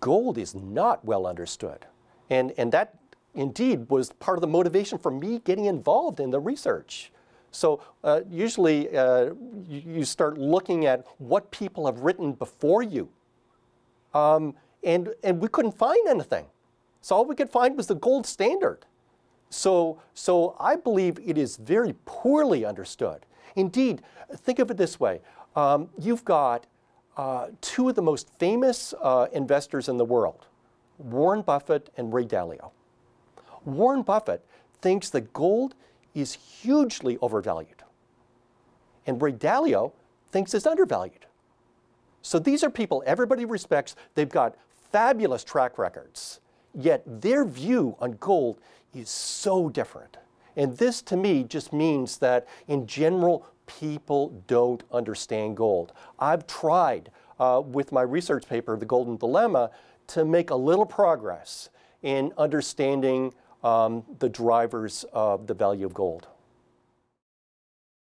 gold is not well understood. And, and that indeed was part of the motivation for me getting involved in the research. So uh, usually uh, you, you, start looking at what people have written before you. Um, and, and we couldn't find anything. So all we could find was the gold standard. So, so I believe it is very poorly understood. Indeed, think of it this way. Um, you've got uh, two of the most famous uh, investors in the world, Warren Buffett and Ray Dalio. Warren Buffett thinks that gold is hugely overvalued. And Ray Dalio thinks it's undervalued. So these are people everybody respects. They've got fabulous track records. Yet their view on gold is so different. And this to me just means that in general, people don't understand gold. I've tried uh, with my research paper, The Golden Dilemma, to make a little progress in understanding um, the drivers of the value of gold.